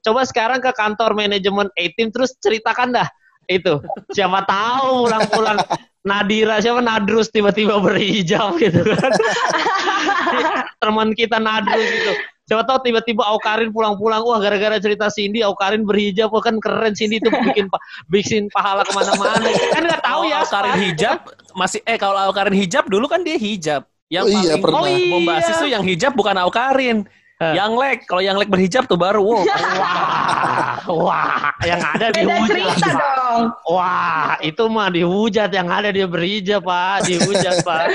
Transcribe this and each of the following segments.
Coba sekarang ke kantor manajemen A-Team terus ceritakan dah itu. Siapa tahu pulang-pulang Nadira siapa Nadrus tiba-tiba berhijab gitu kan. Teman kita Nadrus gitu. Siapa tahu tiba-tiba Aukarin pulang-pulang, wah gara-gara cerita Cindy Aukarin berhijab, wah kan keren Cindy itu bikin pa bikin pahala ke mana-mana. Kan nggak tahu ya. Aukarin hijab masih eh kalau Aukarin hijab dulu kan dia hijab. Yang Oh iya, paling pernah. oh, iya. membahas itu yang hijab bukan Aukarin. Hah. Yang lek, kalau yang lek berhijab tuh baru wow. Wah, wah, yang ada Beda dihujat. cerita dong. Wah, itu mah dihujat yang ada dia berhijab, Pak. Dihujat, Pak.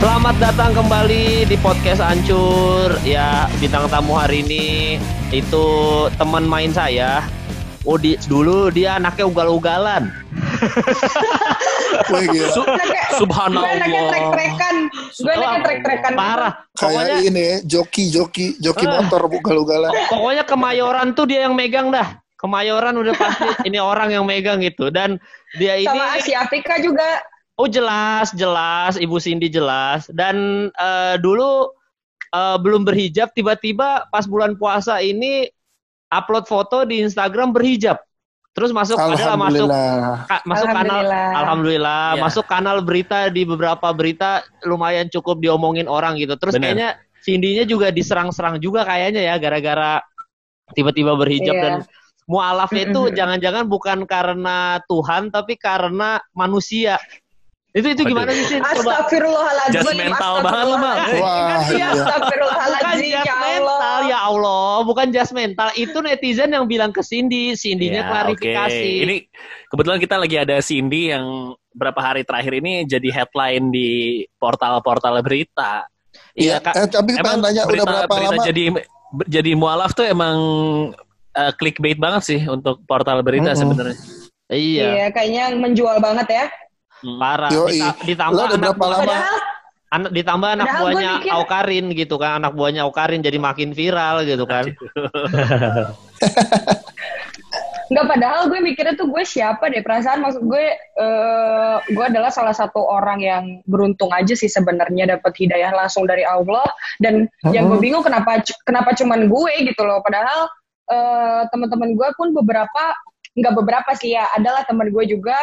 Selamat datang kembali di podcast Ancur. Ya, bintang tamu hari ini itu teman main saya. Oh, di, dulu dia anaknya ugal-ugalan. Wih, gila. Su- Subhanallah. Gue anaknya trek-trekan. Gue anaknya trek-trekan. Parah. Kayak Pokoknya ini ya, joki, joki, joki Ah. motor ugal-ugalan. pokoknya kemayoran tuh dia yang megang dah. Kemayoran udah pasti ini orang yang megang gitu dan dia ini Sama Asia Afrika juga. oh jelas jelas Ibu Cindy jelas dan eh, dulu eh, belum berhijab tiba-tiba pas bulan puasa ini upload foto di Instagram berhijab. Terus masuk adalah masuk Alhamdulillah. ka- masuk kanal Alhamdulillah. alhamdulillah Iya. masuk kanal berita di beberapa berita lumayan cukup diomongin orang gitu. Terus Bener. kayaknya Cindy-nya juga diserang-serang juga kayaknya ya gara-gara tiba-tiba berhijab Iya. dan mualafnya itu jangan-jangan bukan karena Tuhan tapi karena manusia. Itu itu gimana sih? Coba Astagfirullahaladzim. Judgmental banget lu, Bang. Wah, Iya, iya. bukan Astagfirullahaladzim. just Ya mental Allah. ya Allah, bukan just mental. Itu netizen yang bilang ke Cindy, Cindy-nya Ya, klarifikasi. oke. Ini kebetulan kita lagi ada Cindy yang berapa hari terakhir ini jadi headline di portal-portal berita. Iya, Kak. eh, tapi pengen tanya udah berapa lama? jadi jadi mualaf tuh emang eh, clickbait banget sih untuk portal berita Mm-mm. sebenarnya. Iya, Iya, kayaknya menjual banget ya. Hmm. parah. Yoi. Dita- ditambah Lo udah anak berapa buah- lama? Padahal anak ditambah anak buahnya mikir- Aukarin gitu kan, anak buahnya Aukarin jadi makin viral gitu kan. Enggak padahal gue mikirnya tuh gue siapa deh perasaan maksud gue eh gue adalah salah satu orang yang beruntung aja sih sebenarnya dapat hidayah langsung dari Allah dan yang gue bingung kenapa kenapa cuman gue gitu loh padahal eh teman-teman gue pun beberapa nggak beberapa sih ya adalah teman gue juga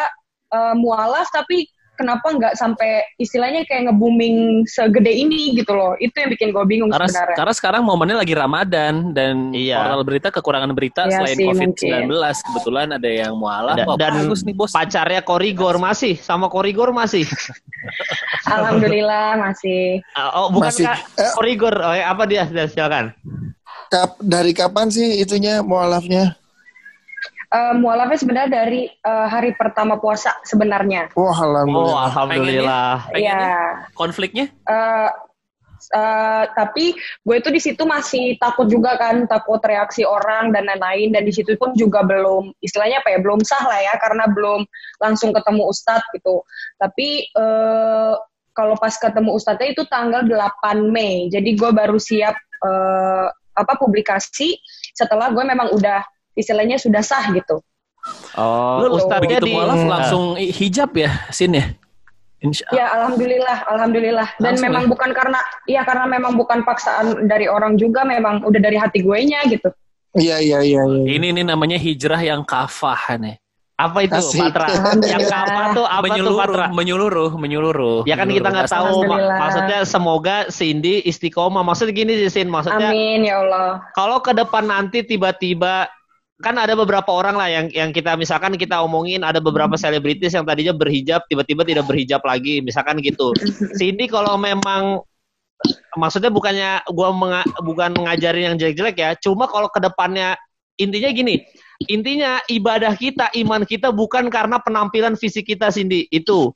eh, mualaf tapi kenapa nggak sampai istilahnya kayak nge-booming segede ini gitu loh itu yang bikin gue bingung Karena sebenarnya karena sekarang momennya lagi Ramadan dan Iya. portal berita kekurangan berita Iya selain sih, COVID-19 kebetulan ada yang mualaf. Da- Wah, dan bagus nih bos. Pacarnya Korigor masih sama Korigor masih. alhamdulillah masih Ah, oh, bukan Masih. Kak. Eh. Korigor. Oh, ya, apa dia? Dia, Silakan. Kap, dari kapan sih itunya mualafnya? Eh, mualafnya sebenarnya dari eh, hari pertama puasa sebenarnya. Wah, Oh, alhamdulillah. alhamdulillah. Pengennya? Iya. Konfliknya? Eh, eh, tapi gue itu di situ masih takut juga kan, takut reaksi orang dan lain-lain. Dan di situ pun juga belum, istilahnya apa ya, belum sah lah ya, karena belum langsung ketemu ustadz gitu. Tapi eh, kalau pas ketemu ustadznya itu tanggal 8 Mei. Jadi gue baru siap eh, apa publikasi setelah gue memang udah istilahnya sudah sah gitu. Oh, Lu ustadznya begitu di mualaf langsung i- hijab ya, Sin ya? Insya Ya alhamdulillah, alhamdulillah. Dan Langsung memang ya? bukan karena, ya karena memang bukan paksaan dari orang juga, memang udah dari hati gue nya gitu. Iya, iya, iya. iya. Ini nih namanya hijrah yang kafah nih. apa itu Asik. Patra? Yang apa tuh? Apa tuh menyeluruh, Patra? menyeluruh, menyeluruh. Ya kan kita nggak tahu. ma- Alhamdulillah. maksudnya semoga Cindy istiqomah. Maksudnya gini sih, Sin. Maksudnya Amin ya Allah. kalau ke depan nanti tiba-tiba kan ada beberapa orang lah yang yang kita misalkan kita omongin ada beberapa selebritis yang tadinya berhijab tiba-tiba tidak berhijab lagi misalkan gitu. Cindy kalau memang maksudnya bukannya gua menga- bukan ngajarin yang jelek-jelek ya, cuma kalau ke depannya intinya gini, intinya ibadah kita, iman kita bukan karena penampilan fisik kita Cindy itu.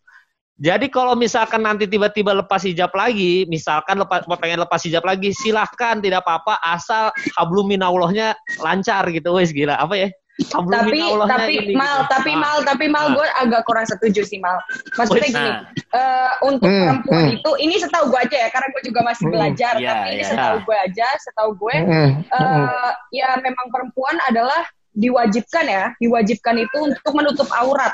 Jadi kalau misalkan nanti tiba-tiba lepas hijab lagi, misalkan lepas pengen lepas hijab lagi, silahkan tidak apa-apa asal hablum minallahnya lancar gitu, wes gila apa ya? Hablum Tapi minallahnya tapi ini mal, gitu. tapi Ah. mal, tapi mal Ah. gue agak kurang setuju sih mal. Maksudnya Wih, gini, nah. eh, untuk Hmm, perempuan hmm. itu, ini setahu gue aja ya, karena gue juga masih Hmm, belajar. iya, tapi ini iya. setahu gue aja, setahu gue, Mm, mm. eh, ya memang perempuan adalah diwajibkan ya, diwajibkan itu untuk menutup aurat.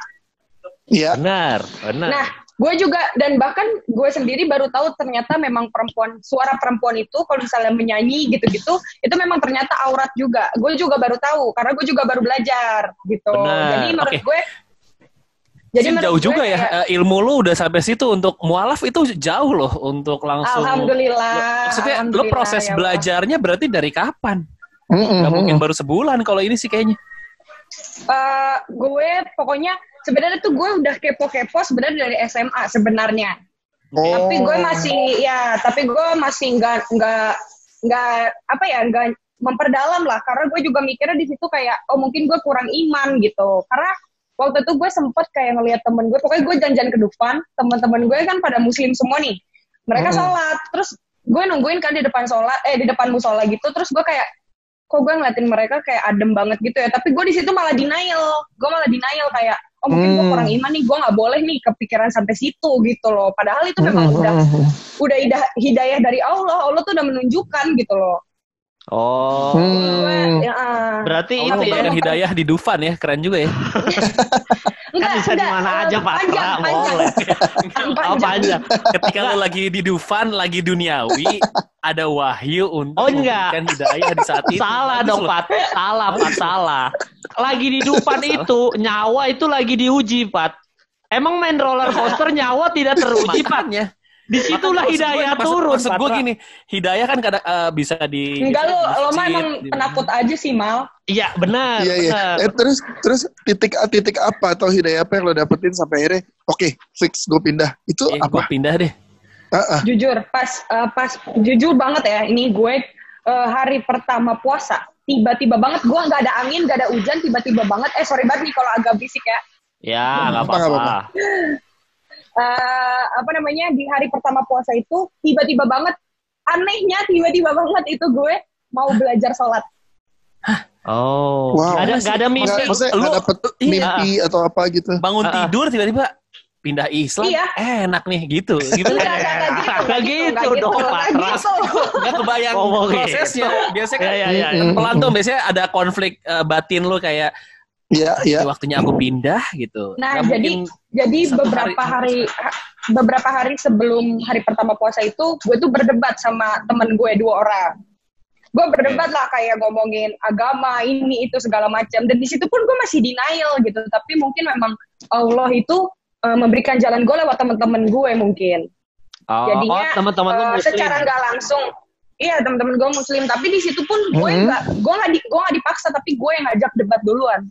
Iya. Benar, benar. Nah, gue juga dan bahkan gue sendiri baru tahu ternyata memang perempuan suara perempuan itu kalau misalnya menyanyi gitu-gitu itu memang ternyata aurat juga. Gue juga baru tahu karena gue juga baru belajar gitu. Benar. Jadi menurut Oke. gue jadi jauh gue juga ya kayak, eh, ilmu lu udah sampai situ untuk mualaf itu jauh loh untuk langsung Alhamdulillah. maksudnya alhamdulillah, proses ya Allah. belajarnya berarti dari kapan Mm-mm. Gak mungkin baru sebulan kalau ini sih kayaknya Eh, gue pokoknya sebenarnya tuh gue udah kepo-kepo sebenarnya dari SMA sebenarnya. Oh. Tapi gue masih ya, tapi gue masih nggak nggak nggak apa ya nggak memperdalam lah. Karena gue juga mikirnya di situ kayak oh mungkin gue kurang iman gitu. Karena waktu itu gue sempet kayak ngelihat temen gue pokoknya gue janjian ke depan teman-teman gue kan pada muslim semua nih. Mereka Hmm. sholat. Terus gue nungguin kan di depan sholat eh di depan musola gitu. Terus gue kayak kok gue ngeliatin mereka kayak adem banget gitu ya. Tapi gue di situ malah denial. Gue malah denial kayak oh mungkin gue Hmm. kurang iman nih gue nggak boleh nih kepikiran sampai situ gitu loh padahal itu memang Mm-mm. udah udah hidayah, hidayah dari Allah Allah tuh udah menunjukkan gitu loh Oh. Hmm. Gue, ya, ah. Berarti Allah itu ya. hidayah di Dufan ya keren juga ya Kan bisa di mana eh, aja, Pak. panjang, Pak, panjang. boleh. Panjang. Apa aja? ketika lu lagi di Dufan lagi duniawi ada wahyu untuk Oh, enggak. memberikan hidayah di saat itu Salah Bagus dong, loh. Pat. Salah, Pat. Salah. Lagi di depan itu, nyawa itu lagi diuji, Pat. Emang main roller coaster nyawa tidak teruji, Pat. Makanya. Di situlah Maksud gue- hidayah maksud- turun, Maksud gue gini, hidayah kan kadang eh, bisa di enggak lo lo mah emang di- penakut aja sih mal Iya, benar. Iya iya. Eh terus terus titik titik apa atau hidayah apa yang lo dapetin sampai akhirnya oke fix gue pindah itu Eh, gue apa? pindah deh. Ah. jujur pas eh, pas jujur banget ya ini gue eh, hari pertama puasa tiba-tiba banget gue nggak ada angin nggak ada hujan tiba-tiba banget eh sorry banget nih kalau agak berisik ya Ya, nggak apa-apa. Eh, apa namanya di hari pertama puasa itu tiba-tiba banget anehnya tiba-tiba banget itu gue mau belajar sholat Oh, Wow. nggak ada nggak ada mimpi. Nggak, maksudnya Lu- nggak dapet iya. mimpi atau apa gitu? Bangun tidur tiba-tiba pindah Islam, Iya. enak nih gitu. Enggak, enggak gitu, Nggak gitu nggak dong, nggak Patra. gitu. Gak kebayang gitu. prosesnya. Biasanya kan Ya, ya, ya. Pelan tuh biasanya ada konflik eh, batin lu kayak Iya iya. "Ini waktunya aku pindah gitu. Nah, Nggak jadi jadi beberapa hari. hari, ha- beberapa hari sebelum hari pertama puasa itu gue tuh berdebat sama temen gue dua orang. Gue berdebat lah kayak ngomongin agama ini itu segala macam dan di situ pun gue masih denial gitu. Tapi mungkin memang Allah itu eh, memberikan jalan gue lewat teman-teman gue mungkin. Oh, Jadinya oh, teman-teman lu eh, muslim. secara nggak langsung Iya teman-teman gue muslim, tapi di situ pun gue Mhm. nggak, gue nggak di, gue nggak dipaksa, tapi gue yang ngajak debat duluan.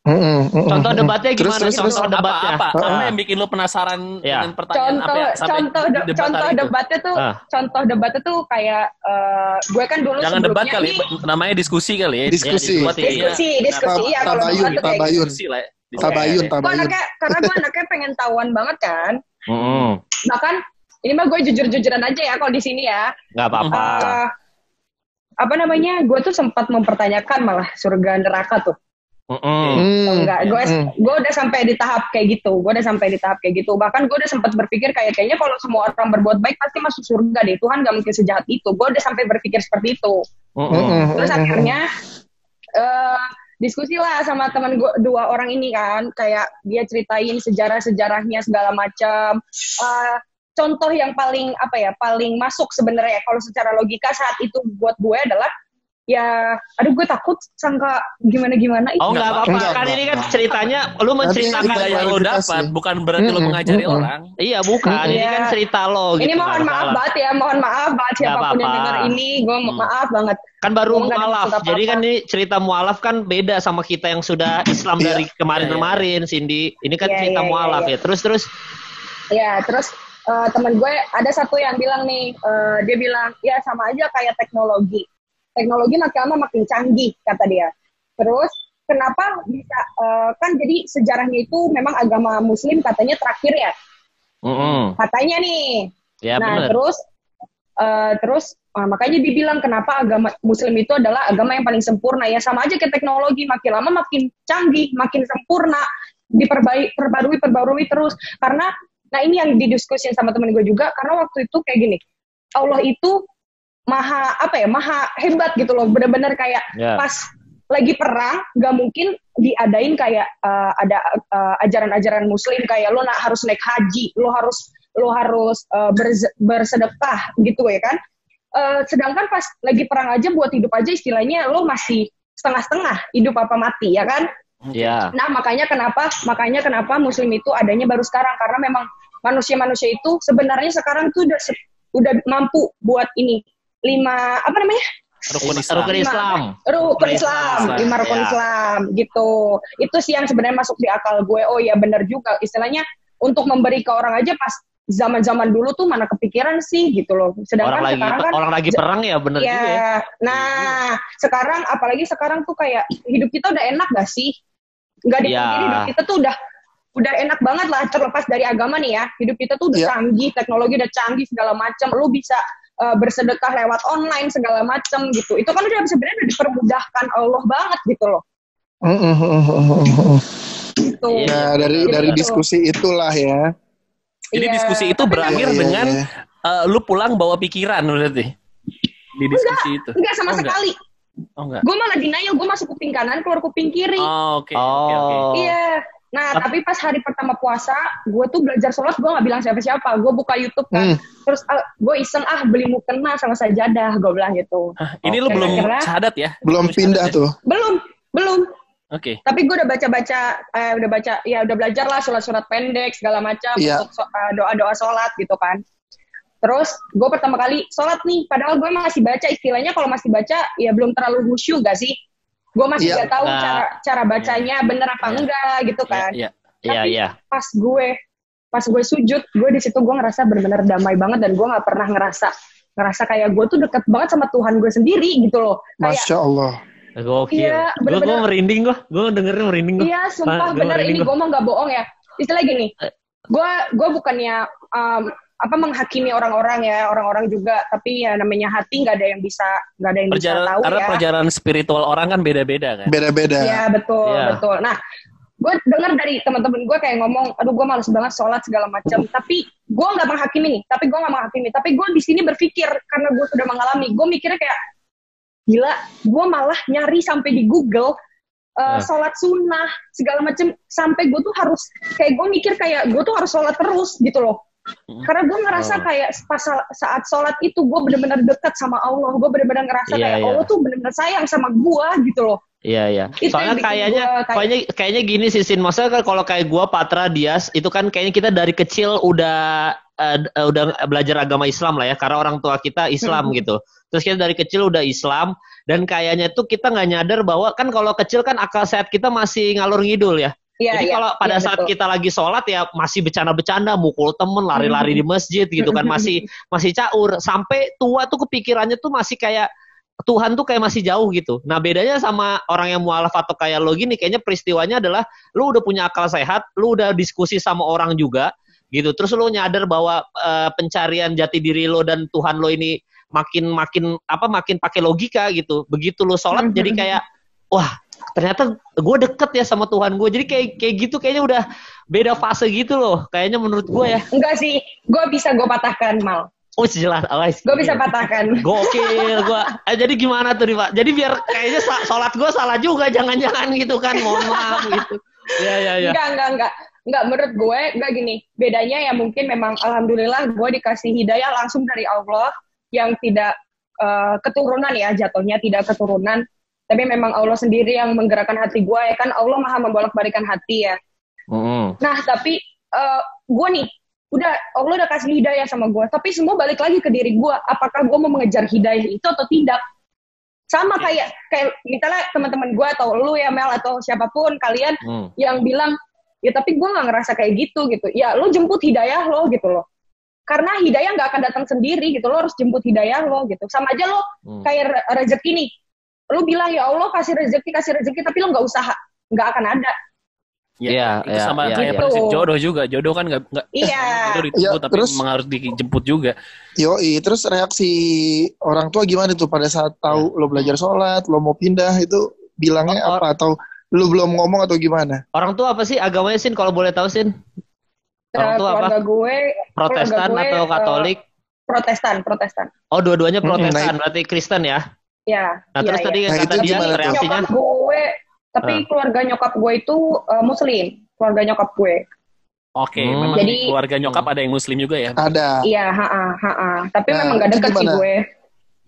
Mm-mm, mm-mm, Contoh debatnya Terus, gimana? terus, terus. Contoh debatnya. apa, apa, Ah. apa yang bikin lu penasaran Ya. dengan pertanyaan contoh apa, ya- sampai contoh de- debat contoh itu? debatnya tuh Ah. contoh debatnya tuh kayak eh, gue kan dulu Jangan debat sebelumnya kali, nih- namanya diskusi kali ya. Diskusi. Ya, debat ya. diskusi diskusi Tab- ya kalau tabayun, tuh kayak tabayun. Diskusi lah ya. Diskusi. Tabayun, tabayun. anaknya karena gue anaknya pengen tahuan banget kan Mm-mm. bahkan ini mah gue jujur-jujuran aja ya kalau di sini ya Nggak apa-apa. Eh, apa namanya gue tuh sempat mempertanyakan malah surga neraka tuh Hmm, Atau enggak gue mm. gue udah sampai di tahap kayak gitu gue udah sampai di tahap kayak gitu. Bahkan gue udah sempat berpikir kayak kayaknya kalau semua orang berbuat baik pasti masuk surga deh. Tuhan gak mungkin sejahat itu. Gue udah sampai berpikir seperti itu. Mm-mm. Mm-mm, terus akhirnya eh diskusi lah sama teman gue dua orang ini kan. Kayak dia ceritain sejarah sejarahnya segala macam. Eh, contoh yang paling apa ya paling masuk sebenarnya kalau secara logika saat itu buat gue adalah ya aduh gue takut sangka gimana gimana Oh nggak apa-apa. Enggak, Kan enggak, ini kan enggak. ceritanya lu Nanti menceritakan Hidayah yang lu dapat bukan berarti lu Mm-mm, mengajari mm-mm. orang. Iya bukan. Ini Iya. kan cerita lo. Gitu, ini mohon maaf masalah. banget ya mohon maaf banget siapa pun yang denger ini gue Hmm. maaf banget Kan baru Gua mualaf. Jadi kan ini cerita mualaf kan beda sama kita yang sudah Islam Iya. dari kemarin-kemarin, Cindy. Ini kan Iya, cerita iya, iya, mualaf iya. ya. Terus terus. Ya, terus eh, temen gue ada satu yang bilang nih, eh, dia bilang ya sama aja kayak teknologi. Teknologi makin lama makin canggih kata dia. Terus kenapa bisa eh, kan jadi sejarahnya itu memang agama Muslim katanya terakhir ya, Mm-mm. katanya nih. Ya nah benar. terus eh, terus eh, makanya dibilang kenapa agama Muslim itu adalah agama yang paling sempurna ya sama aja kayak teknologi makin lama makin canggih, makin sempurna, diperbaiki, perbarui, perbarui terus. Karena nah ini yang didiskusin sama temen gue juga karena waktu itu kayak gini, Allah itu maha apa ya maha hebat gitu loh, bener-bener kayak Ya. pas lagi perang nggak mungkin diadain kayak uh, ada uh, ajaran-ajaran muslim kayak lo nak harus naik haji lo harus lo harus uh, berz- bersedekah gitu ya kan. Uh, sedangkan pas lagi perang aja buat hidup aja istilahnya lo masih setengah-setengah hidup apa mati ya kan? Iya. Nah, makanya kenapa makanya kenapa muslim itu adanya baru sekarang. Karena memang manusia-manusia itu sebenarnya sekarang tuh udah udah mampu buat ini lima apa namanya? Rukun Islam. Rukun Islam. Rukun Islam, Islam, lima rukun ya. Islam gitu. Itu sih yang sebenarnya masuk di akal gue. Oh ya benar juga istilahnya untuk memberi ke orang aja pas zaman-zaman dulu tuh mana kepikiran sih gitu loh. Sedangkan Orang lagi sekarang kan orang lagi perang ya bener ya, juga ya. nah sekarang apalagi sekarang tuh kayak hidup kita udah enak gak sih? Nggak dipungkiri Ya. hidup kita tuh udah udah enak banget lah terlepas dari agama nih ya. Hidup kita tuh udah Ya. canggih, teknologi udah canggih segala macam. Lu bisa uh, bersedekah lewat online segala macam gitu. Itu kan udah sebenarnya udah dipermudahkan Allah banget gitu loh. Gitu. Iya. Nah, dari Jadi dari diskusi itulah ya. Jadi Iya, diskusi itu berakhir Iya, iya, dengan iya. eh, lu pulang bawa pikiran berarti di diskusi itu. Enggak sama Oh, enggak. sekali. Oh enggak. Gue malah denial, gue masuk kuping kanan, keluar kuping kiri. Oh, oke oke oke. Oh. Iya. Nah, Tapi- tapi pas hari pertama puasa, gue tuh belajar sholat, gue nggak bilang siapa-siapa. Gue buka YouTube kan. Hmm. Terus gue iseng, ah beli mukena sama sajadah, gue bilang gitu. Hah, ini lu Oke. belum syahadat ya? Belum pindah ya? tuh. Belum, belum. Oke. Tapi gue udah baca-baca, eh, udah baca, ya udah belajar lah surat-surat pendek, segala macam, Iya. so- eh, doa-doa sholat gitu kan. Terus gue pertama kali sholat nih, padahal gue masih baca istilahnya kalau masih baca ya belum terlalu khusyuk gak sih? Gue masih Iya. nggak tahu Nah. cara cara bacanya bener apa Iya. enggak gitu kan. Iya. Iya, Tapi iya. pas gue pas gue sujud gue di situ gue ngerasa benar-benar damai banget dan gue nggak pernah ngerasa ngerasa kayak gue tuh deket banget sama Tuhan gue sendiri gitu loh kayak Masya Allah. Gokil. Iya, gue gue merinding gue. Gue dengerin merinding gue. iya sumpah Gue bener ini gua. gue mah nggak bohong ya istilah gini Eh. gue gue bukannya um, apa menghakimi orang-orang ya orang-orang juga tapi ya namanya hati nggak ada yang bisa nggak ada yang bisa Perjalanan tahu karena ya perjalanan spiritual orang kan beda-beda kan. Beda-beda. Iya betul Iya. betul. Nah, gue dengar dari teman-teman gue kayak ngomong, aduh gue males banget sholat segala macam. Tapi gue nggak menghakimi nih. Tapi gue nggak menghakimi. Tapi gue di sini berpikir karena gue sudah mengalami. Gue mikirnya kayak gila. Gue malah nyari sampai di Google. uh, Nah. sholat sunnah segala macam sampai gue tuh harus kayak gue mikir kayak gue tuh harus sholat terus gitu loh. Karena gue ngerasa Oh. kayak pas sa- saat sholat itu gue benar-benar dekat sama Allah gue benar-benar ngerasa Iya, kayak iya. Allah tuh benar-benar sayang sama gue gitu loh Iya iya. Soalnya kayaknya gua kayak- kayaknya kayaknya gini sih Sin. Maksudnya kan kalau kayak gua Patra Dias itu kan kayaknya kita dari kecil udah eh, udah belajar agama Islam lah ya karena orang tua kita Islam Hmm. gitu. Terus kita dari kecil udah Islam dan kayaknya tuh kita nggak nyadar bahwa kan kalau kecil kan akal sehat kita masih ngalur ngidul ya. Iya, Jadi iya, kalau pada iya, saat betul. kita lagi sholat ya masih bercanda-bercanda, mukul temen, lari-lari di masjid gitu kan masih masih caur. Sampai tua tuh kepikirannya tuh masih kayak Tuhan tuh kayak masih jauh gitu. Nah bedanya sama orang yang mualaf atau kayak lo gini, kayaknya peristiwanya adalah lu udah punya akal sehat, lu udah diskusi sama orang juga gitu. Terus lu nyadar bahwa eh, pencarian jati diri lo dan Tuhan lo ini makin makin apa makin pakai logika gitu. Begitu lo sholat jadi kayak wah ternyata gue deket ya sama Tuhan gue. Jadi kayak kayak gitu kayaknya udah beda fase gitu loh. Kayaknya menurut gue ya. Enggak sih, gue bisa gue patahkan mal. Oh jelas, guys. Gue bisa patahkan. Gokil gua. Eh, jadi gimana tuh nih Pak? Jadi biar kayaknya sholat gua salah juga jangan-jangan gitu kan. Mohon maaf gitu. Iya iya iya. Enggak, enggak, enggak. Enggak, menurut gue, enggak gini. Bedanya ya mungkin memang Alhamdulillah gue dikasih hidayah langsung dari Allah yang tidak eh, keturunan ya jatuhnya, tidak keturunan. Tapi memang Allah sendiri yang menggerakkan hati gue ya kan Allah maha membolak-balikan hati ya. Mm-mm. Nah, tapi eh, gue nih, udah Allah udah kasih hidayah sama gue. Tapi semua balik lagi ke diri gue. Apakah gue mau mengejar hidayah itu atau tidak? Sama kayak kayak misalnya teman-teman gue atau lu ya Mel atau siapa pun kalian Hmm. yang bilang ya tapi gue nggak ngerasa kayak gitu gitu. Ya lo jemput hidayah lo gitu loh. Karena hidayah nggak akan datang sendiri gitu. Lo harus jemput hidayah lo gitu. Sama aja lo Hmm. kayak re- rezeki nih. Lo bilang ya Allah kasih rezeki kasih rezeki tapi lo nggak usaha nggak akan ada. Iya, itu iya, sama iya, kayak iya. prinsip jodoh juga. Jodoh kan nggak nggak Iya. jodoh ditunggu Iya, tapi terus- memang harus dijemput juga. Yoi, terus reaksi orang tua gimana tuh pada saat tahu lo belajar sholat, lo mau pindah itu bilangnya Oh, apa atau lo belum ngomong atau gimana? Orang tua apa sih agamanya Sin kalau boleh tahu Sin? Orang Eh, tua apa? gue Protestan gue, atau eh, Katolik? Protestan, Protestan. Oh, dua-duanya Mm-mm, Protestan, nah, berarti Kristen ya? Ya. Nah, iya, terus iya. tadi yang Nah, kata itu dia gimana reaksinya nyokap gue tapi Ah. keluarga nyokap gue itu eh, muslim keluarga nyokap gue Oke, Hmm. memang Jadi- keluarga nyokap ada yang muslim juga ya. Ada. iya ha ha tapi Nah, memang gak itu deket sih gimana? gue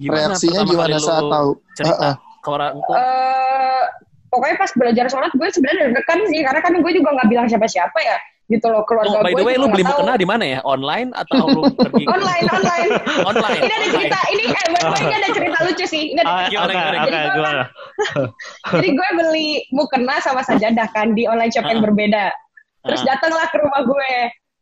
Reaksinya gimana kali lu saat tahu? Cerita Ah, ah. ke orang tua. eh pokoknya pas belajar sholat gue sebenarnya deg-degan sih karena kan gue juga nggak bilang siapa-siapa ya gitu loh keluarga Oh, by the gue way, lu beli mukena di mana ya? Online atau lu pergi online online online? ini ada cerita ini eh ini ada cerita lucu sih ini ada Ah, gimana, oke, gimana? gimana? Jadi gue beli mukena sama sajadah kan di online shop yang Ah. berbeda. Terus Ah. datanglah ke rumah gue.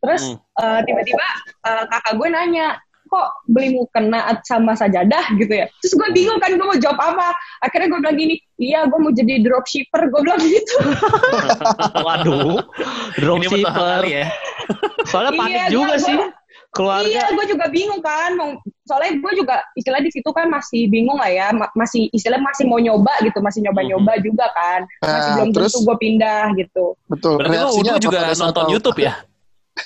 Terus Hmm. eh, tiba-tiba eh, kakak gue nanya, kok beli mukena sama sajadah gitu ya? Terus gue bingung kan gue mau jawab apa. Akhirnya gue bilang gini, iya gue mau jadi dropshipper. Gue bilang gitu. Waduh, dropshipper. ya. Soalnya panik Iya, juga gua- sih gua- keluarga. Iya, gue juga bingung kan. Mau, soalnya gue juga istilah di situ kan masih bingung lah ya. Ma- masih istilah masih mau nyoba gitu, masih nyoba-nyoba juga kan. Masih Nah, belum terus? tentu gue pindah gitu. Betul. Berarti lu juga nonton tahu? YouTube ya?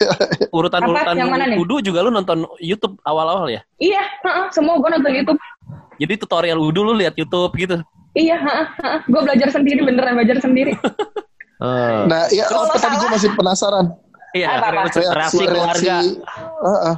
Urutan-urutan Apa? Yang mana nih? Udu juga lu nonton YouTube awal-awal ya? Iya, heeh, semua gue nonton YouTube. Jadi tutorial Udu lu lihat YouTube gitu. Iya, gue belajar sendiri beneran belajar sendiri. Eh, Nah, ya Kalau apa tadi gue masih penasaran. Iya, Apa, apa? reaksi- Reaksi keluarga. Ah, ah.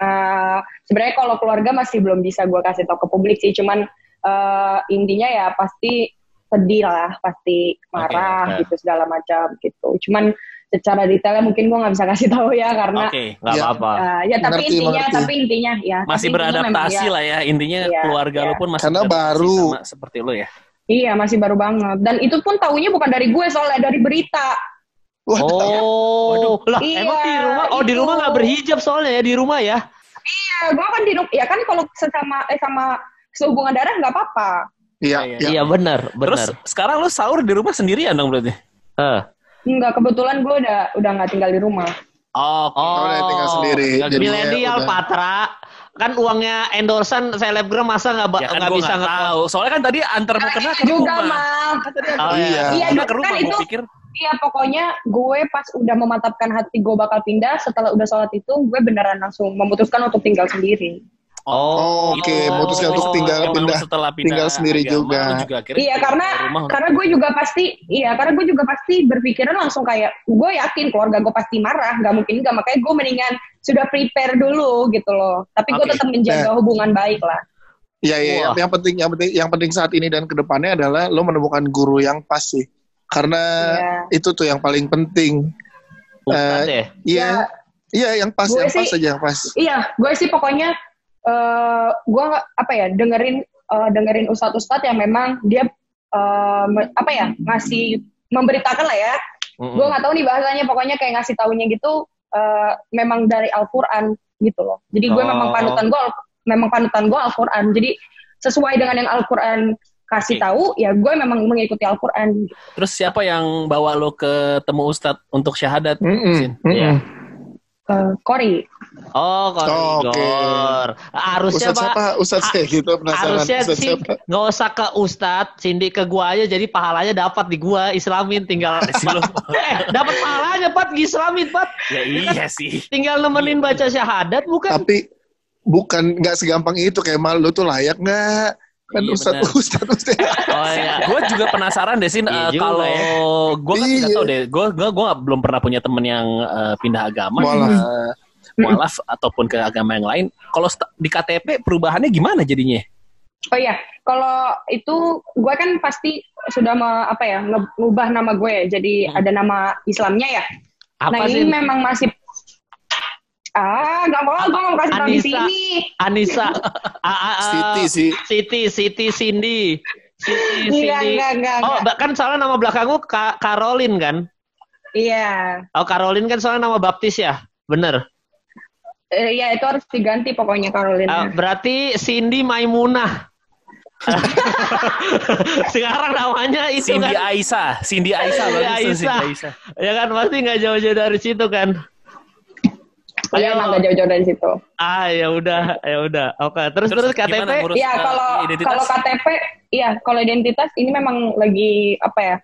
Eh, Sebenarnya kalau keluarga masih belum bisa gue kasih tau ke publik sih, cuman eh, intinya ya pasti sedih lah, pasti marah oke. gitu segala macam gitu. Cuman secara detailnya mungkin gue nggak bisa kasih tahu ya karena Oke. nggak Ya. apa-apa. eh, ya tapi Mengerti, intinya mengerti. tapi intinya ya Masih tapi beradaptasi ya- lah ya. Intinya Iya, keluarga iya. lu pun masih Karena baru. sama seperti lu ya. Iya masih baru banget dan itu pun taunya bukan dari gue soalnya dari berita. Wah, Oh, lah Iya, emang di rumah? Oh di itu. rumah nggak berhijab soalnya ya di rumah ya? Ya gue kan di ru- ya kan kalau sesama eh sama sehubungan darah nggak apa-apa. Iya, Iya, iya. Iya benar, Terus benar. sekarang lu sahur di rumah sendirian dong berarti? Enggak kebetulan gue udah udah nggak tinggal di rumah. Oh, Oh, udah tinggal sendiri, jadinya milenial. Patra kan uangnya endorsan selebgram masa nggak ya kan nggak gua bisa nggak tahu. Soalnya kan tadi antar mau kena ke juga rumah. mal. Kan tadi Oh, iya. Iya, Kena ke kan rumah, itu- gua pikir. Iya pokoknya gue pas udah memantapkan hati gue bakal pindah setelah udah sholat itu gue beneran langsung memutuskan untuk tinggal sendiri. Oh, oke, memutuskan untuk tinggal emang pindah- setelah pindah tinggal sendiri agama, juga. juga Iya karena rumah karena gue juga pasti iya karena gue juga pasti berpikiran langsung kayak gue yakin keluarga gue pasti marah nggak mungkin nggak makanya gue mendingan sudah prepare dulu gitu loh tapi gue Oke. tetap menjaga hubungan baik lah Iya, iya. Wah. Yang, yang penting, yang penting, yang penting saat ini dan ke depannya adalah lo menemukan guru yang pas sih. Karena Iya. itu tuh yang paling penting. Eh, ya. Iya, iya yang pas, Gue yang pas sih- aja yang pas. iya gue sih pokoknya eh gue apa ya dengerin eh, dengerin ustadz-ustadz yang memang dia eh, me- apa ya ngasih memberitakan lah ya Mm-mm. gue nggak tahu nih bahasanya pokoknya kayak ngasih taunya gitu eh, memang dari Al-Quran gitu loh jadi gue Oh. memang panutan gue memang panutan gue Al-Quran jadi sesuai dengan yang Al-Quran kasih tahu ya gue memang mengikuti Al-Quran Terus siapa yang bawa lo ke temu Ustadz untuk syahadat? Mm-mm, Sin? mm-mm. Iya. ke Kori Oh, koridor. Oke. Harusnya Ustadz Pak, siapa? Ustadz Ah, saya gitu penasaran. harusnya Ustadz sih nggak usah ke Ustadz, Cindy ke gua aja jadi pahalanya dapat di gua Islamin tinggal eh dapat pahalanya Pat Islamin Pat ya iya sih. tinggal nemenin baca syahadat bukan Tapi bukan nggak segampang itu kayak mal lo tuh layak nggak? Kan Iya, Ustadz, benar. Ustadz, Ustadz. oh iya gue juga penasaran deh Sin Iya eh, juga kalau ya. gue kan nggak Iya. tahu deh gue gue gue belum pernah punya temen yang eh, pindah agama Mualaf. eh, mualaf ataupun ke agama yang lain kalau di KTP perubahannya gimana jadinya? Oh iya kalau itu gue kan pasti sudah me- apa ya ngubah nama gue jadi Hmm. ada nama Islamnya ya? Apa nah sih? ini memang masih ah nggak mau gue mau kasih tahu di Anissa. sini. Anissa. A- a- a- Siti sih. Siti Siti Cindy. Siti Enggak, Cindy. enggak, enggak, oh enggak. bahkan soalnya nama belakangmu Ka Caroline kan? Iya, oh Caroline kan soalnya nama baptis ya? Bener Eh, iya itu harus diganti pokoknya Caroline. Ah, berarti Cindy Maimunah. Sekarang namanya itu Cindy kan. Aisyah Cindy Aisyah Cindy Aisyah. Cindy Aisyah Ya kan pasti nggak jauh-jauh dari situ kan. Iya emang gak jauh-jauh dari situ. Ah ya udah, ya udah. Oke, terus terus, KTP. gimana ngurus, Iya eh, kalau kalau KTP, iya kalau identitas ini memang lagi apa ya?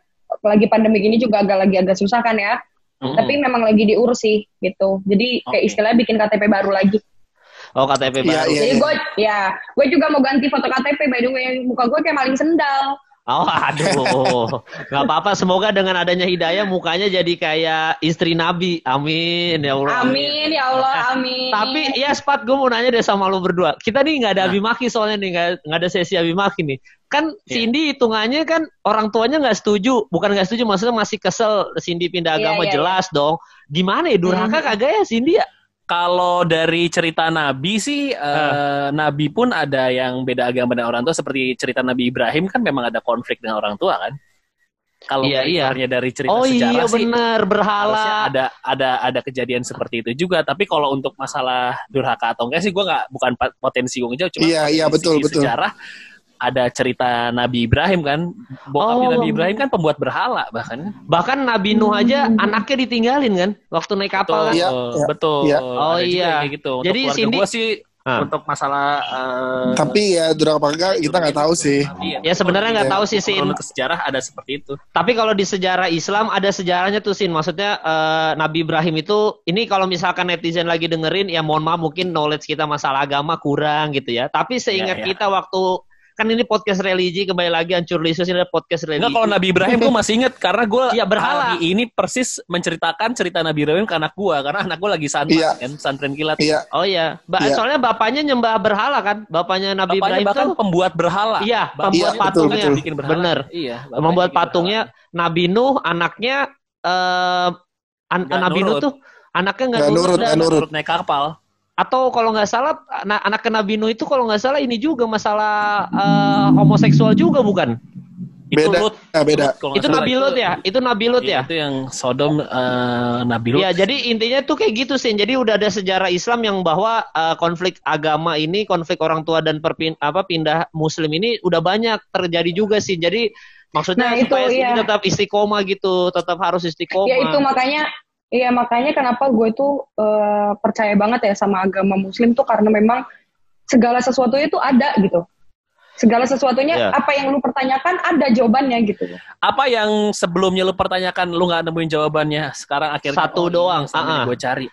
Lagi pandemi gini juga agak lagi agak susah kan ya. Mm-mm. Tapi memang lagi diurus sih gitu. Jadi kayak Oke. istilahnya bikin KTP baru lagi. Oh KTP Iya, baru. iya. Jadi gue ya, gue juga mau ganti foto KTP by the way. Muka gue kayak maling sendal. Oh aduh, nggak apa-apa. Semoga dengan adanya hidayah mukanya jadi kayak istri Nabi. Amin ya Allah. Amin ya Allah, amin. Tapi ya Spat gue mau nanya deh sama lu berdua. Kita nih nggak ada Nah. abimaki soalnya nih nggak ada sesi abimaki nih. Kan Iya. Cindy hitungannya kan orang tuanya nggak setuju, bukan nggak setuju, maksudnya masih kesel Cindy pindah Iya, agama iya, jelas dong. Gimana ya durhaka Hmm. kagak ya Cindy ya? Kalau dari cerita Nabi sih, eh, Nabi pun ada yang beda agama dengan orang tua. Seperti cerita Nabi Ibrahim kan memang ada konflik dengan orang tua kan. Kalau Iya, iya. dari cerita Oh sejarah iya sih, bener berhala. ada ada ada kejadian seperti itu juga. Tapi kalau untuk masalah durhaka atau enggak sih, gue nggak bukan potensi gue ngejauh. Cuma Iya, iya, dari betul, segi betul. Ada cerita Nabi Ibrahim kan. Bokapnya Oh. Nabi Ibrahim kan pembuat berhala bahkan. Bahkan Nabi Nuh aja Hmm. anaknya ditinggalin kan waktu naik kapal. kan? Iya, betul, iya, betul. iya. Oh, iya. kayak gitu. Untuk Jadi Cindy- gue sih Ah. untuk masalah eh, Tapi ya durhaka apa enggak kita nggak tahu sih. Iya, Ya, sebenarnya nggak Iya. tahu sih Sin. Kalau ke sejarah ada seperti itu. Tapi kalau di sejarah Islam ada sejarahnya tuh Sin. Maksudnya eh, Nabi Ibrahim itu ini kalau misalkan netizen lagi dengerin ya mohon maaf mungkin knowledge kita masalah agama kurang gitu ya. Tapi seingat Ya, ya. kita waktu kan ini podcast religi kembali lagi hancur lisus ini ada podcast religi. Enggak kalau Nabi Ibrahim gue masih inget karena gue Iya, berhala. hari ini persis menceritakan cerita Nabi Ibrahim ke anak gue karena anak gue lagi santren Iya. kan santren kilat. Iya, Oh iya, Ba- Iya. soalnya bapaknya nyembah berhala kan? Bapaknya Nabi Bapaknya Ibrahim bahkan tuh pembuat berhala. iya, pembuat Iya, betul, patungnya. betul. bikin berhala. Bener. Iya. Membuat patungnya Nabi Nuh, anaknya eh an- Nggak Nabi Nuh tuh anaknya nggak Nggak nurut, nurut, berhala. nurut. Naik kapal. Atau kalau nggak salah anak anak Nabi Nuh itu kalau nggak salah ini juga masalah eh, homoseksual juga bukan? Itu Beda. Lut. Nah, beda. Lut, Itu. Nabi Lut ya? Itu Nabi Lut Iya, ya? Itu yang Sodom eh, Nabi Lut. Ya, jadi intinya tuh kayak gitu sih. Jadi udah ada sejarah Islam yang bahwa eh, konflik agama ini, konflik orang tua dan perpin apa pindah Muslim ini udah banyak terjadi juga sih. Jadi maksudnya Nah, itu, supaya iya. Tetap istiqomah gitu, tetap harus istiqomah. Ya itu makanya Iya makanya kenapa gue tuh eh, percaya banget ya sama agama Muslim tuh karena memang segala sesuatunya tuh ada gitu. Segala sesuatunya Iya. apa yang lu pertanyakan ada jawabannya gitu. Apa yang sebelumnya lu pertanyakan lu nggak nemuin jawabannya? Sekarang akhirnya Satu doang, ah, ah. gue cari.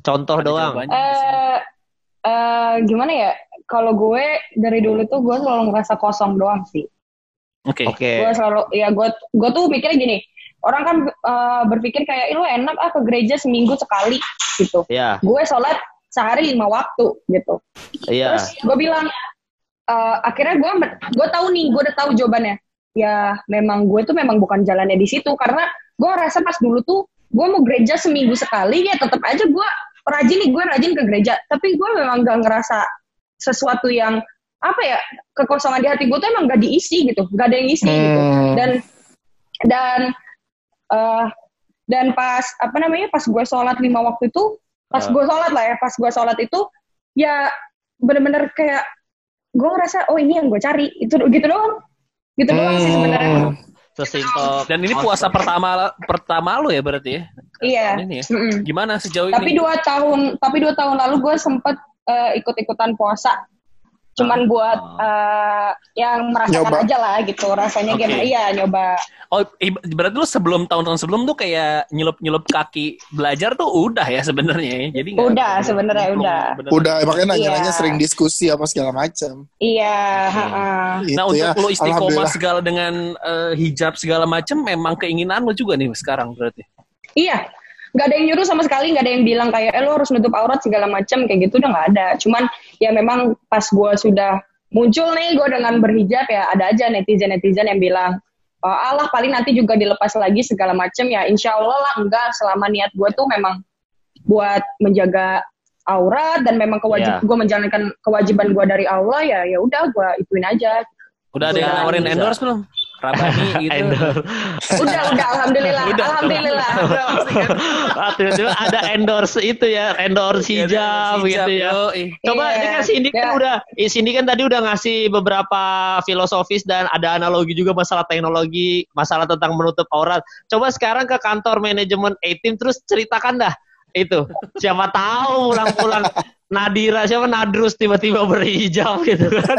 Contoh Ada doang. Eh eh, gimana ya? Kalau gue dari dulu tuh gue selalu ngerasa kosong doang sih. Oke. Oke. Gue selalu ya gue gue tuh mikirnya gini. Orang kan eh, berpikir kayak "Ih, lu enak ah ke gereja seminggu sekali gitu. Ya, Gue sholat sehari lima waktu gitu. iya. Terus gue bilang, eh, akhirnya gue gue tahu nih, gue udah tahu jawabannya. Ya memang gue tuh memang bukan jalannya di situ karena gue rasa pas dulu tuh gue mau gereja seminggu sekali ya tetap aja gue rajin nih gue rajin ke gereja. Tapi gue memang gak ngerasa sesuatu yang apa ya kekosongan di hati gue tuh emang gak diisi gitu, gak ada yang isi gitu. Hmm. Dan dan eh dan pas apa namanya pas gue sholat lima waktu itu pas Ah. gue sholat lah ya pas gue sholat itu ya bener-bener kayak gue ngerasa oh ini yang gue cari itu gitu doang gitu doang sih sebenarnya Hmm. Sesimpel. Dan ini puasa pertama pertama lu ya berarti ya? iya Ini ya. Gimana sejauh tapi ini? dua tahun tapi dua tahun lalu gue sempet eh, ikut-ikutan puasa cuman buat eh, yang merasakan Nyoba. aja lah gitu rasanya Oke. gimana iya nyoba Oh, berarti lu sebelum tahun-tahun sebelum tuh kayak nyelup-nyelup kaki belajar tuh udah ya sebenarnya ya. Jadi nggak- Udah, sebenarnya udah. bener-bener. Udah makanya nanya-nanya Iya. sering diskusi apa segala macam. iya ha-ha. Itu Nah, untuk ya. lu istiqomah segala dengan eh, hijab segala macam memang keinginan lu juga nih sekarang berarti. Iya, nggak ada yang nyuruh sama sekali, nggak ada yang bilang kayak, eh lo harus nutup aurat segala macam kayak gitu udah nggak ada. Cuman ya memang pas gue sudah muncul nih gue dengan berhijab ya ada aja netizen netizen yang bilang, oh, Allah paling nanti juga dilepas lagi segala macam ya. Insya Allah lah enggak selama niat gue tuh memang buat menjaga aurat dan memang kewajib Iya. gue menjalankan kewajiban gue dari Allah ya ya udah gue ituin aja. Udah ada yang nawarin endorse belum? Rabani gitu. Udah udah alhamdulillah Udah, alhamdulillah. Ah, tiba-tiba ada endorse itu ya, endorse hijab, gitu ya. yoi. Coba Iya. ini kan Cindy kan Ya. udah, eh, Cindy kan tadi udah ngasih beberapa filosofis dan ada analogi juga masalah teknologi, masalah tentang menutup aurat. Coba sekarang ke kantor manajemen A-Team terus ceritakan dah itu. Siapa tahu pulang-pulang Nadira siapa Nadrus tiba-tiba berhijab gitu kan.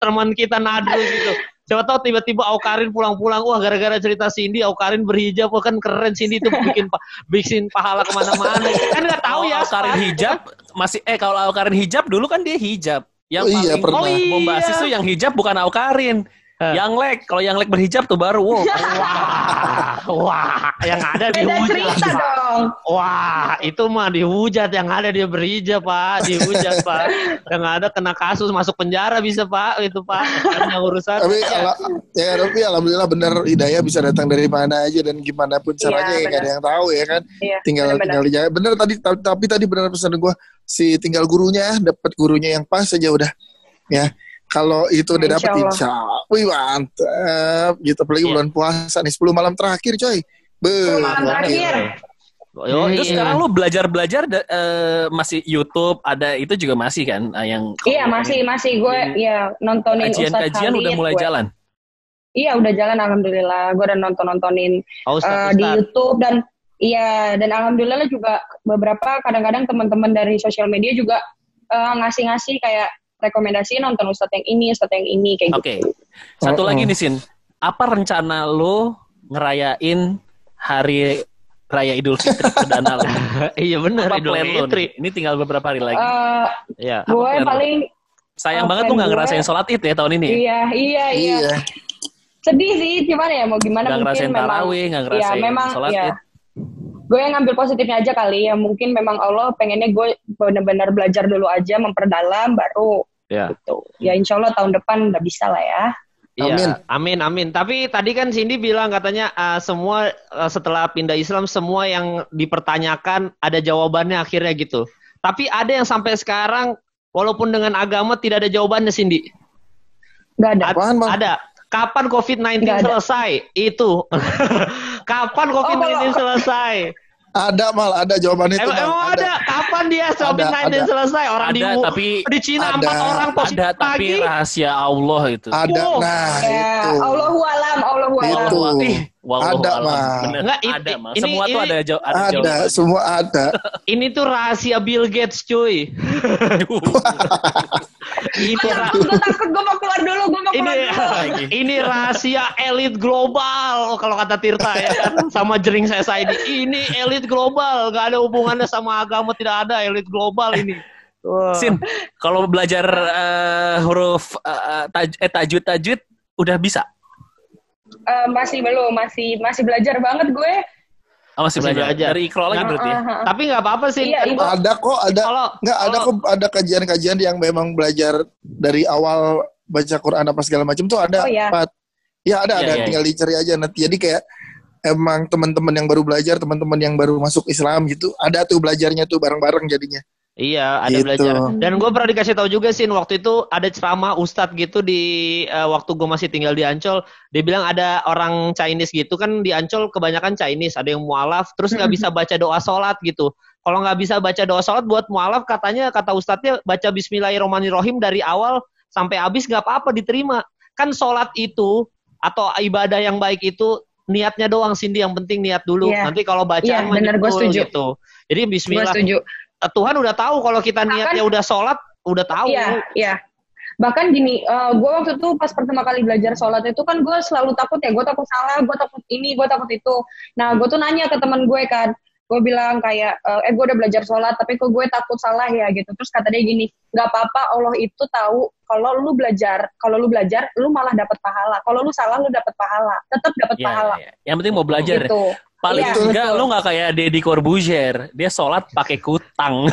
Teman kita Nadrus gitu. Siapa tahu tiba-tiba Aukarin pulang-pulang, wah gara-gara cerita Cindy Aukarin berhijab, wah kan keren Cindy itu bikin pa- bikin pahala ke mana-mana. Kan nggak tahu ya. Kalau Karin Span. hijab masih eh kalau Aukarin hijab dulu kan dia hijab. Yang Oh iya, paling pernah. oh, iya. bombastis tuh yang hijab bukan Aukarin. Yang lek, kalau yang lek berhijab tuh baru wow. Wah, wah, yang ada dihujat. cerita dong. Wah, itu mah dihujat yang ada dia berhijab, Pak. Dihujat, Pak. Yang ada kena kasus masuk penjara bisa, Pak. Itu, Pak. Hanya urusan. Tapi ala, ya tapi alhamdulillah benar hidayah bisa datang dari mana aja dan gimana pun caranya Iya, ya nggak ada yang tahu ya kan. Iya, Tinggal benar-benar. tinggal dijaga. Bener tadi ta- tapi tadi benar pesan gua si tinggal gurunya dapat gurunya yang pas aja udah. Ya. Kalau itu udah dapat insya Allah. Wih mantap. Gitu apalagi Iya. bulan puasa nih 10 malam terakhir coy. Be. Malam terakhir. Yo, Terus sekarang lu belajar-belajar eh, masih YouTube ada itu juga masih kan eh, yang Iya masih masih gue ya nontonin Ustadz kajian-kajian Khalid, udah mulai gue- jalan. Iya udah jalan alhamdulillah. Gue udah nonton nontonin Oh, Ustaz, di Ustaz. YouTube dan iya dan alhamdulillah juga beberapa kadang-kadang teman-teman dari sosial media juga ngasih-ngasih kayak rekomendasi nonton Ustadz yang ini, Ustadz yang ini kayak Oke. gitu. Satu Oh, lagi oh. nih Sin. Apa rencana lu ngerayain hari raya Idul Fitri perdana lu? Iya benar, Apa Idul? Fitri. Ini tinggal beberapa hari lagi. Eh, Iya. Apa gue paling Sayang banget tuh nggak gue- ngerasain sholat id ya tahun ini. iya iya iya Iya. sedih sih cuman ya mau gimana Nggak mungkin ngerasain memang tarawih, nggak ya ngerasain memang sholat ya id. Gue yang ngambil positifnya aja kali ya mungkin memang Allah pengennya gue benar-benar belajar dulu aja memperdalam baru Ya. gitu ya insya Allah tahun depan udah bisa lah ya Iya, Amin. amin, amin. Tapi tadi kan Cindy bilang katanya uh, semua uh, setelah pindah Islam semua yang dipertanyakan ada jawabannya akhirnya gitu. Tapi ada yang sampai sekarang walaupun dengan agama tidak ada jawabannya Cindy. nggak ada Ad- Apaan, Bang? Ada. Kapan COVID-19 Nggak ada. selesai? Itu. Kapan COVID-19 kalau- selesai? Ada mal, ada jawaban itu. Emang, emang ada. Kapan dia COVID-19 ada. selesai? Orang di Ada tapi di Cina Ada. empat orang positif ada tapi lagi. rahasia Allah itu. Ada. Oh, Nah, ya itu. Allahu alam Allahu alam Itu. Ih, wallahu Ada, alam. Bang. Bener. Nggak, ini- ada, ini- Semua tuh ini- ada jawab ada, Ada, jawaban. semua ada. Ini tuh rahasia Bill Gates, cuy. Ini ra- takut gue takut gue mau keluar dulu gue mau ini keluar dulu. ini rahasia elit global oh, kalau kata Tirta ya. Kan sama jering saya ini ini elit global nggak ada hubungannya sama agama tidak ada elit global ini. Wah. Sin, kalau belajar eh, huruf eh, taj- eh, tajwid tajwid udah bisa? Eh, masih belum masih masih belajar banget gue Oh, masih, Masih belajar. belajar. Dari ikro lagi Nah, berarti ya? Ah, ah, ah. tapi nggak apa-apa sih Iya, iya. Ada kok, ada. Nggak, ada kok, ada kajian-kajian yang memang belajar dari awal baca Quran apa segala macam tuh ada. Oh, iya. Pat. Ya ada, Iya, ada. iya, Tinggal dicari aja nanti. Jadi kayak emang teman-teman yang baru belajar, teman-teman yang baru masuk Islam gitu, ada tuh belajarnya tuh bareng-bareng jadinya. Iya, ada Gitu. belajar. Dan gue pernah dikasih tahu juga sih waktu itu ada ceramah ustadz gitu di eh, waktu gue masih tinggal di Ancol. Dia bilang ada orang Chinese gitu kan di Ancol kebanyakan Chinese, ada yang mualaf, terus nggak bisa baca doa sholat gitu. Kalau nggak bisa baca doa sholat buat mualaf katanya kata ustadznya baca Bismillahirrahmanirrahim dari awal sampai habis nggak apa-apa diterima. Kan sholat itu atau ibadah yang baik itu niatnya doang Cindy yang penting niat dulu. Iya. Nanti kalau bacaan Iya, setuju. gitu. Jadi gue Bismillah setuju Tuhan udah tahu kalau kita niatnya udah sholat, udah tahu. Iya, iya. Bahkan gini, gue waktu itu pas pertama kali belajar sholat itu kan gue selalu takut ya, gue takut salah, gue takut ini, gue takut itu. Nah, gue tuh nanya ke teman gue kan, gue bilang kayak, eh gue udah belajar sholat, tapi kok gue takut salah ya gitu. Terus kata dia gini, nggak apa-apa, Allah itu tahu kalau lu belajar, kalau lu belajar, lu malah dapat pahala. Kalau lu salah, lu dapat pahala, tetap dapat Iya, pahala. iya. Yang penting mau belajar. Gitu. Paling Iya, enggak betul. lu nggak kayak Deddy Corbuzier, dia sholat pakai kutang.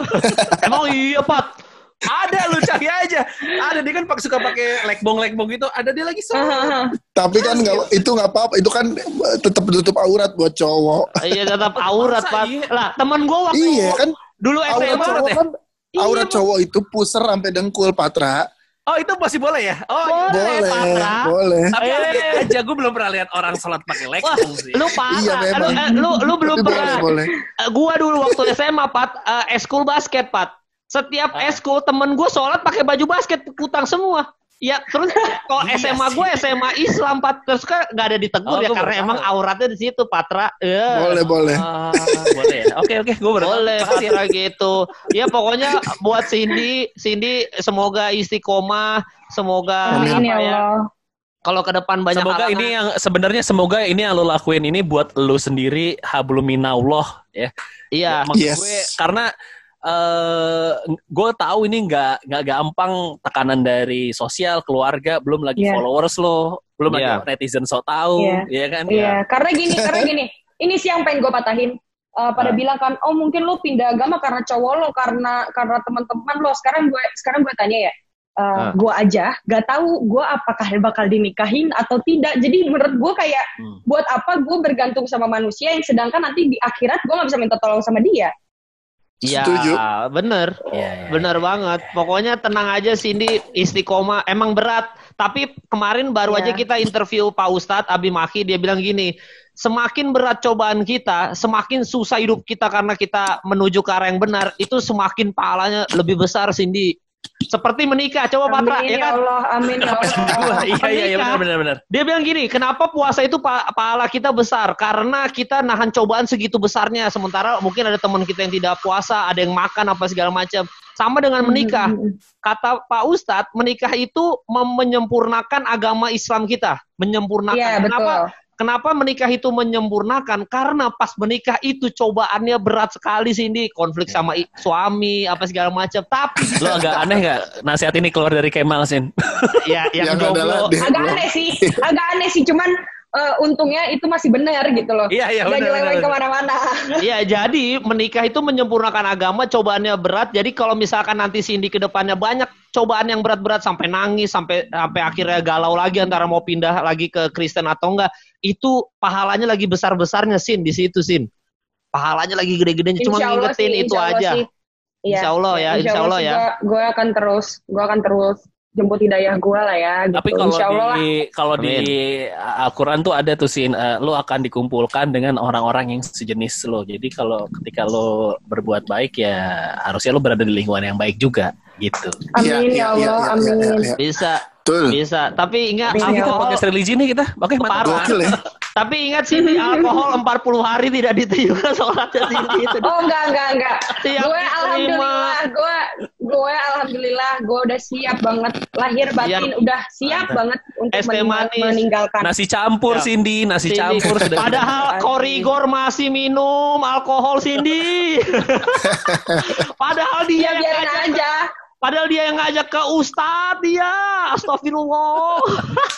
Emang iya, Pat. ada lu cari aja. Ada dia kan pak- suka pakai lekbong lekbong gitu. Ada dia lagi sholat. Tapi kan nggak itu nggak apa-apa. Itu kan tetap tutup aurat buat cowok. Iya tetap aurat, Pat. iya? Lah, teman gua waktu Iya kan dulu aurat SMA cowok ya? kan Iya, aurat Bang. cowok itu pusar sampai dengkul Patra. Oh itu masih boleh ya? Oh iya. Boleh, Boleh, Patra. boleh. Tapi Eh. aja gue belum pernah lihat orang sholat pakai Wah, lekbong sih. lu parah. Iya, lu, memang. eh, lu, lu belum Tapi pernah. boleh, boleh. Eh, gua dulu waktu SMA, Pat, eh, eskul basket, Pat. Setiap Ah. eskul temen gua sholat pakai baju basket kutang semua. Ya, terus kalau Iya SMA gue SMA Islam, Pat. Terus kan nggak ada ditegur Oh, ya karena emang auratnya di situ, Patra. Eh. Boleh, boleh. Ah, boleh ya. Oke oke, gue tahu. Boleh ya. Patra gitu. Ya pokoknya buat Cindy, Cindy semoga istiqomah, semoga Amin. Ya apa ya, Allah. kalau ke depan banyak semoga halangan. ini yang sebenarnya semoga ini yang lo lakuin ini buat lo sendiri habluminallah ya. Iya. Maksud Yes. gue karena eh gue tahu ini nggak nggak gampang tekanan dari sosial keluarga belum lagi Iya. followers lo belum Iya. lagi netizen so tahu Iya. ya kan Iya, karena gini, karena gini. Ini sih yang pengen gue patahin. Eh, pada Ah. bilang kan, oh mungkin lu pindah agama karena cowok lo, karena karena teman-teman lo. Sekarang gue sekarang gue tanya ya, eh, Ah. gue aja gak tahu gue apakah bakal dinikahin atau tidak. Jadi menurut gue kayak Hmm. buat apa gue bergantung sama manusia yang sedangkan nanti di akhirat gue nggak bisa minta tolong sama dia. Iya, bener. Iya, iya. Bener banget. Pokoknya tenang aja Cindy, istiqomah. Emang berat. Tapi kemarin baru Iya. aja kita interview Pak Ustadz Abi Maki. Dia bilang gini, semakin berat cobaan kita, semakin susah hidup kita karena kita menuju ke arah yang benar, itu semakin pahalanya lebih besar Cindy. Seperti menikah. Coba Patra, amin ya ya kan? Allah, amin ya Allah. iya iya iya benar benar benar Dia bilang gini, kenapa puasa itu pa- pahala kita besar? Karena kita nahan cobaan segitu besarnya. Sementara mungkin ada teman kita yang tidak puasa, ada yang makan apa segala macam. Sama dengan menikah. Kata Pak Ustadz, menikah itu menyempurnakan agama Islam kita. Menyempurnakan. Iya betul. kenapa? Kenapa menikah itu menyempurnakan? Karena pas menikah itu cobaannya berat sekali Cindy. Konflik sama i- suami, apa segala macam. Tapi, lo agak aneh nggak nasihat ini keluar dari Kemal sin ya yang, Yang adalah Agak aneh sih, agak aneh sih. Cuman eh, untungnya itu masih benar gitu loh. iya iya Gak benar nyeleweng ke mana-mana. Iya, jadi menikah itu menyempurnakan agama, cobaannya berat. Jadi kalau misalkan nanti Cindy ke depannya banyak cobaan yang berat-berat sampai nangis, sampai sampai akhirnya galau lagi antara mau pindah lagi ke Kristen atau enggak, itu pahalanya lagi besar-besarnya Sin di situ Sin. Pahalanya lagi gede-gedenya. Cuma Allah ngingetin sih, itu insya Allah aja. sih. Iya. Insya Allah ya, insya Allah sih ya. Gue akan terus, gue akan terus jemput hidayah gue lah ya. Gitu. Tapi kalau insya Allah lah. di kalau di Al-Qur'an tuh ada tuh sin eh, lo akan dikumpulkan dengan orang-orang yang sejenis lo. Jadi kalau ketika lo berbuat baik ya harusnya lo berada di lingkungan yang baik juga gitu. Amin Iya, ya iya, Allah, iya, iya, amin. iya, iya. Bisa, Betul. bisa. Tapi ingat Kita alkohol, podcast religi nih kita. Oke, mantap. Parah. Gokil ya. tapi ingat Cindy alkohol 40 hari tidak diterima sholatnya Cindy itu. Oh enggak enggak enggak. Siap gue alhamdulillah, gue gue alhamdulillah gue udah siap banget lahir batin udah siap banget untuk mening- manis. meninggalkan. Nasi campur Ya. Cindy, nasi Cindy. campur sudah. Padahal korigor masih minum alkohol Cindy. Padahal dia Ya biarin aja. Padahal dia yang ngajak ke Ustadz dia. Astagfirullah.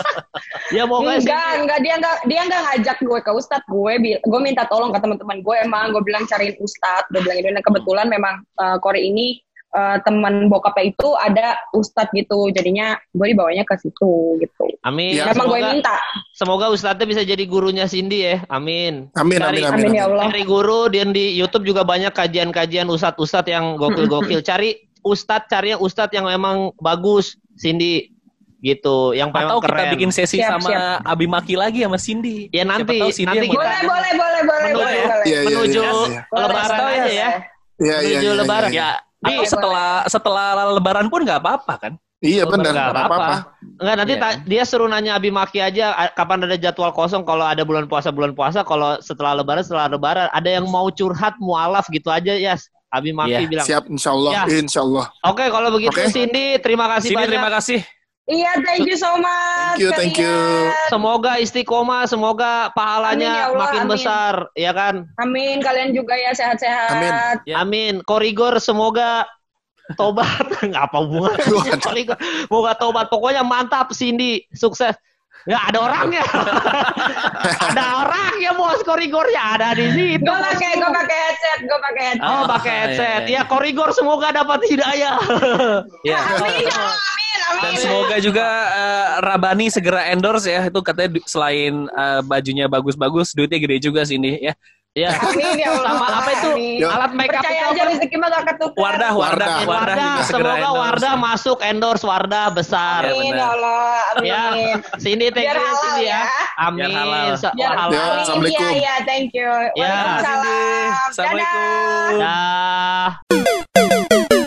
ya mau? Enggak, enggak dia enggak dia enggak ngajak gue ke ustad. Gue bil- gue minta tolong ke teman-teman gue emang gue bilang cariin ustad. Gue bilang itu dan kebetulan memang uh, Kori ini uh, teman bokapnya itu ada ustad gitu. Jadinya gue dibawanya ke situ gitu. Amin. Ya, Memang gue semoga, minta. semoga Ustadznya bisa jadi gurunya Cindy ya. Amin. Amin, Cari- amin, amin. Amin ya Allah. Cari guru dan di YouTube juga banyak kajian-kajian ustadz-ustadz yang gokil-gokil. Cari ustadz, cari yang ustadz yang memang bagus, Cindy. Gitu, yang Atau memang kita keren. bikin sesi Siap, sama siap. Abi Maki lagi sama Cindy. Ya, nanti- tahu Cindy nanti kita- Boleh, boleh, boleh, boleh, Menuju- boleh, boleh. Iya, menuju iya, iya. lebaran Boleh, aja ya. Iya, iya, Menuju iya, lebaran. iya. Ya, atau Boleh, setelah setelah lebaran pun nggak apa-apa kan? Iya, benar. Nggak apa-apa. Enggak, nanti ta- dia suruh nanya Abi Maki aja kapan ada jadwal kosong kalau ada bulan puasa bulan puasa kalau setelah lebaran setelah lebaran ada yang mau curhat mualaf gitu aja ya Abi Maki Iya, bilang. Siap, insya Allah. Ya. Insya Allah. Oke, kalau begitu Oke. Cindy terima kasih Cindy banyak. terima kasih. Iya, thank you so much. Thank you, thank you. Semoga istiqomah, semoga pahalanya Amin ya Allah, makin amin. besar, ya kan? Amin, kalian juga ya sehat-sehat. Amin. Ya. Amin. Korigor semoga tobat. Nggak apa hubungannya Waduh. Korigor. Semoga tobat. Pokoknya mantap Cindy, sukses. Ya ada orangnya. ada orangnya bos korigornya ada di situ. Gue pakai, gue pakai headset, gue pakai headset. Oh, Ah, pakai iya, headset. iya. Ya korigor semoga dapat hidayah. Ya. Amin, ya amin, amin. Dan semoga juga eh, Rabani segera endorse ya. Itu katanya selain eh, bajunya bagus-bagus, duitnya gede juga sini ya. Ya. Amin ya Allah. Sama apa itu? Amin. Yo. Alat make up Percaya itu aja rezeki mah gak ketukar. Wardah, Wardah, Wardah. Wardah, Wardah, semoga endorse. Wardah masuk endorse Wardah besar. Iya, Amin benar. ya Allah, amin. Ya, sini thank Biar you Cindy ya. ya. Amin. Biar halal. So- Biar halal. Ya, Assalamualaikum. Iya, iya, thank you. Ya. Waalaikumsalam. Assalamualaikum. Dadah. Dah.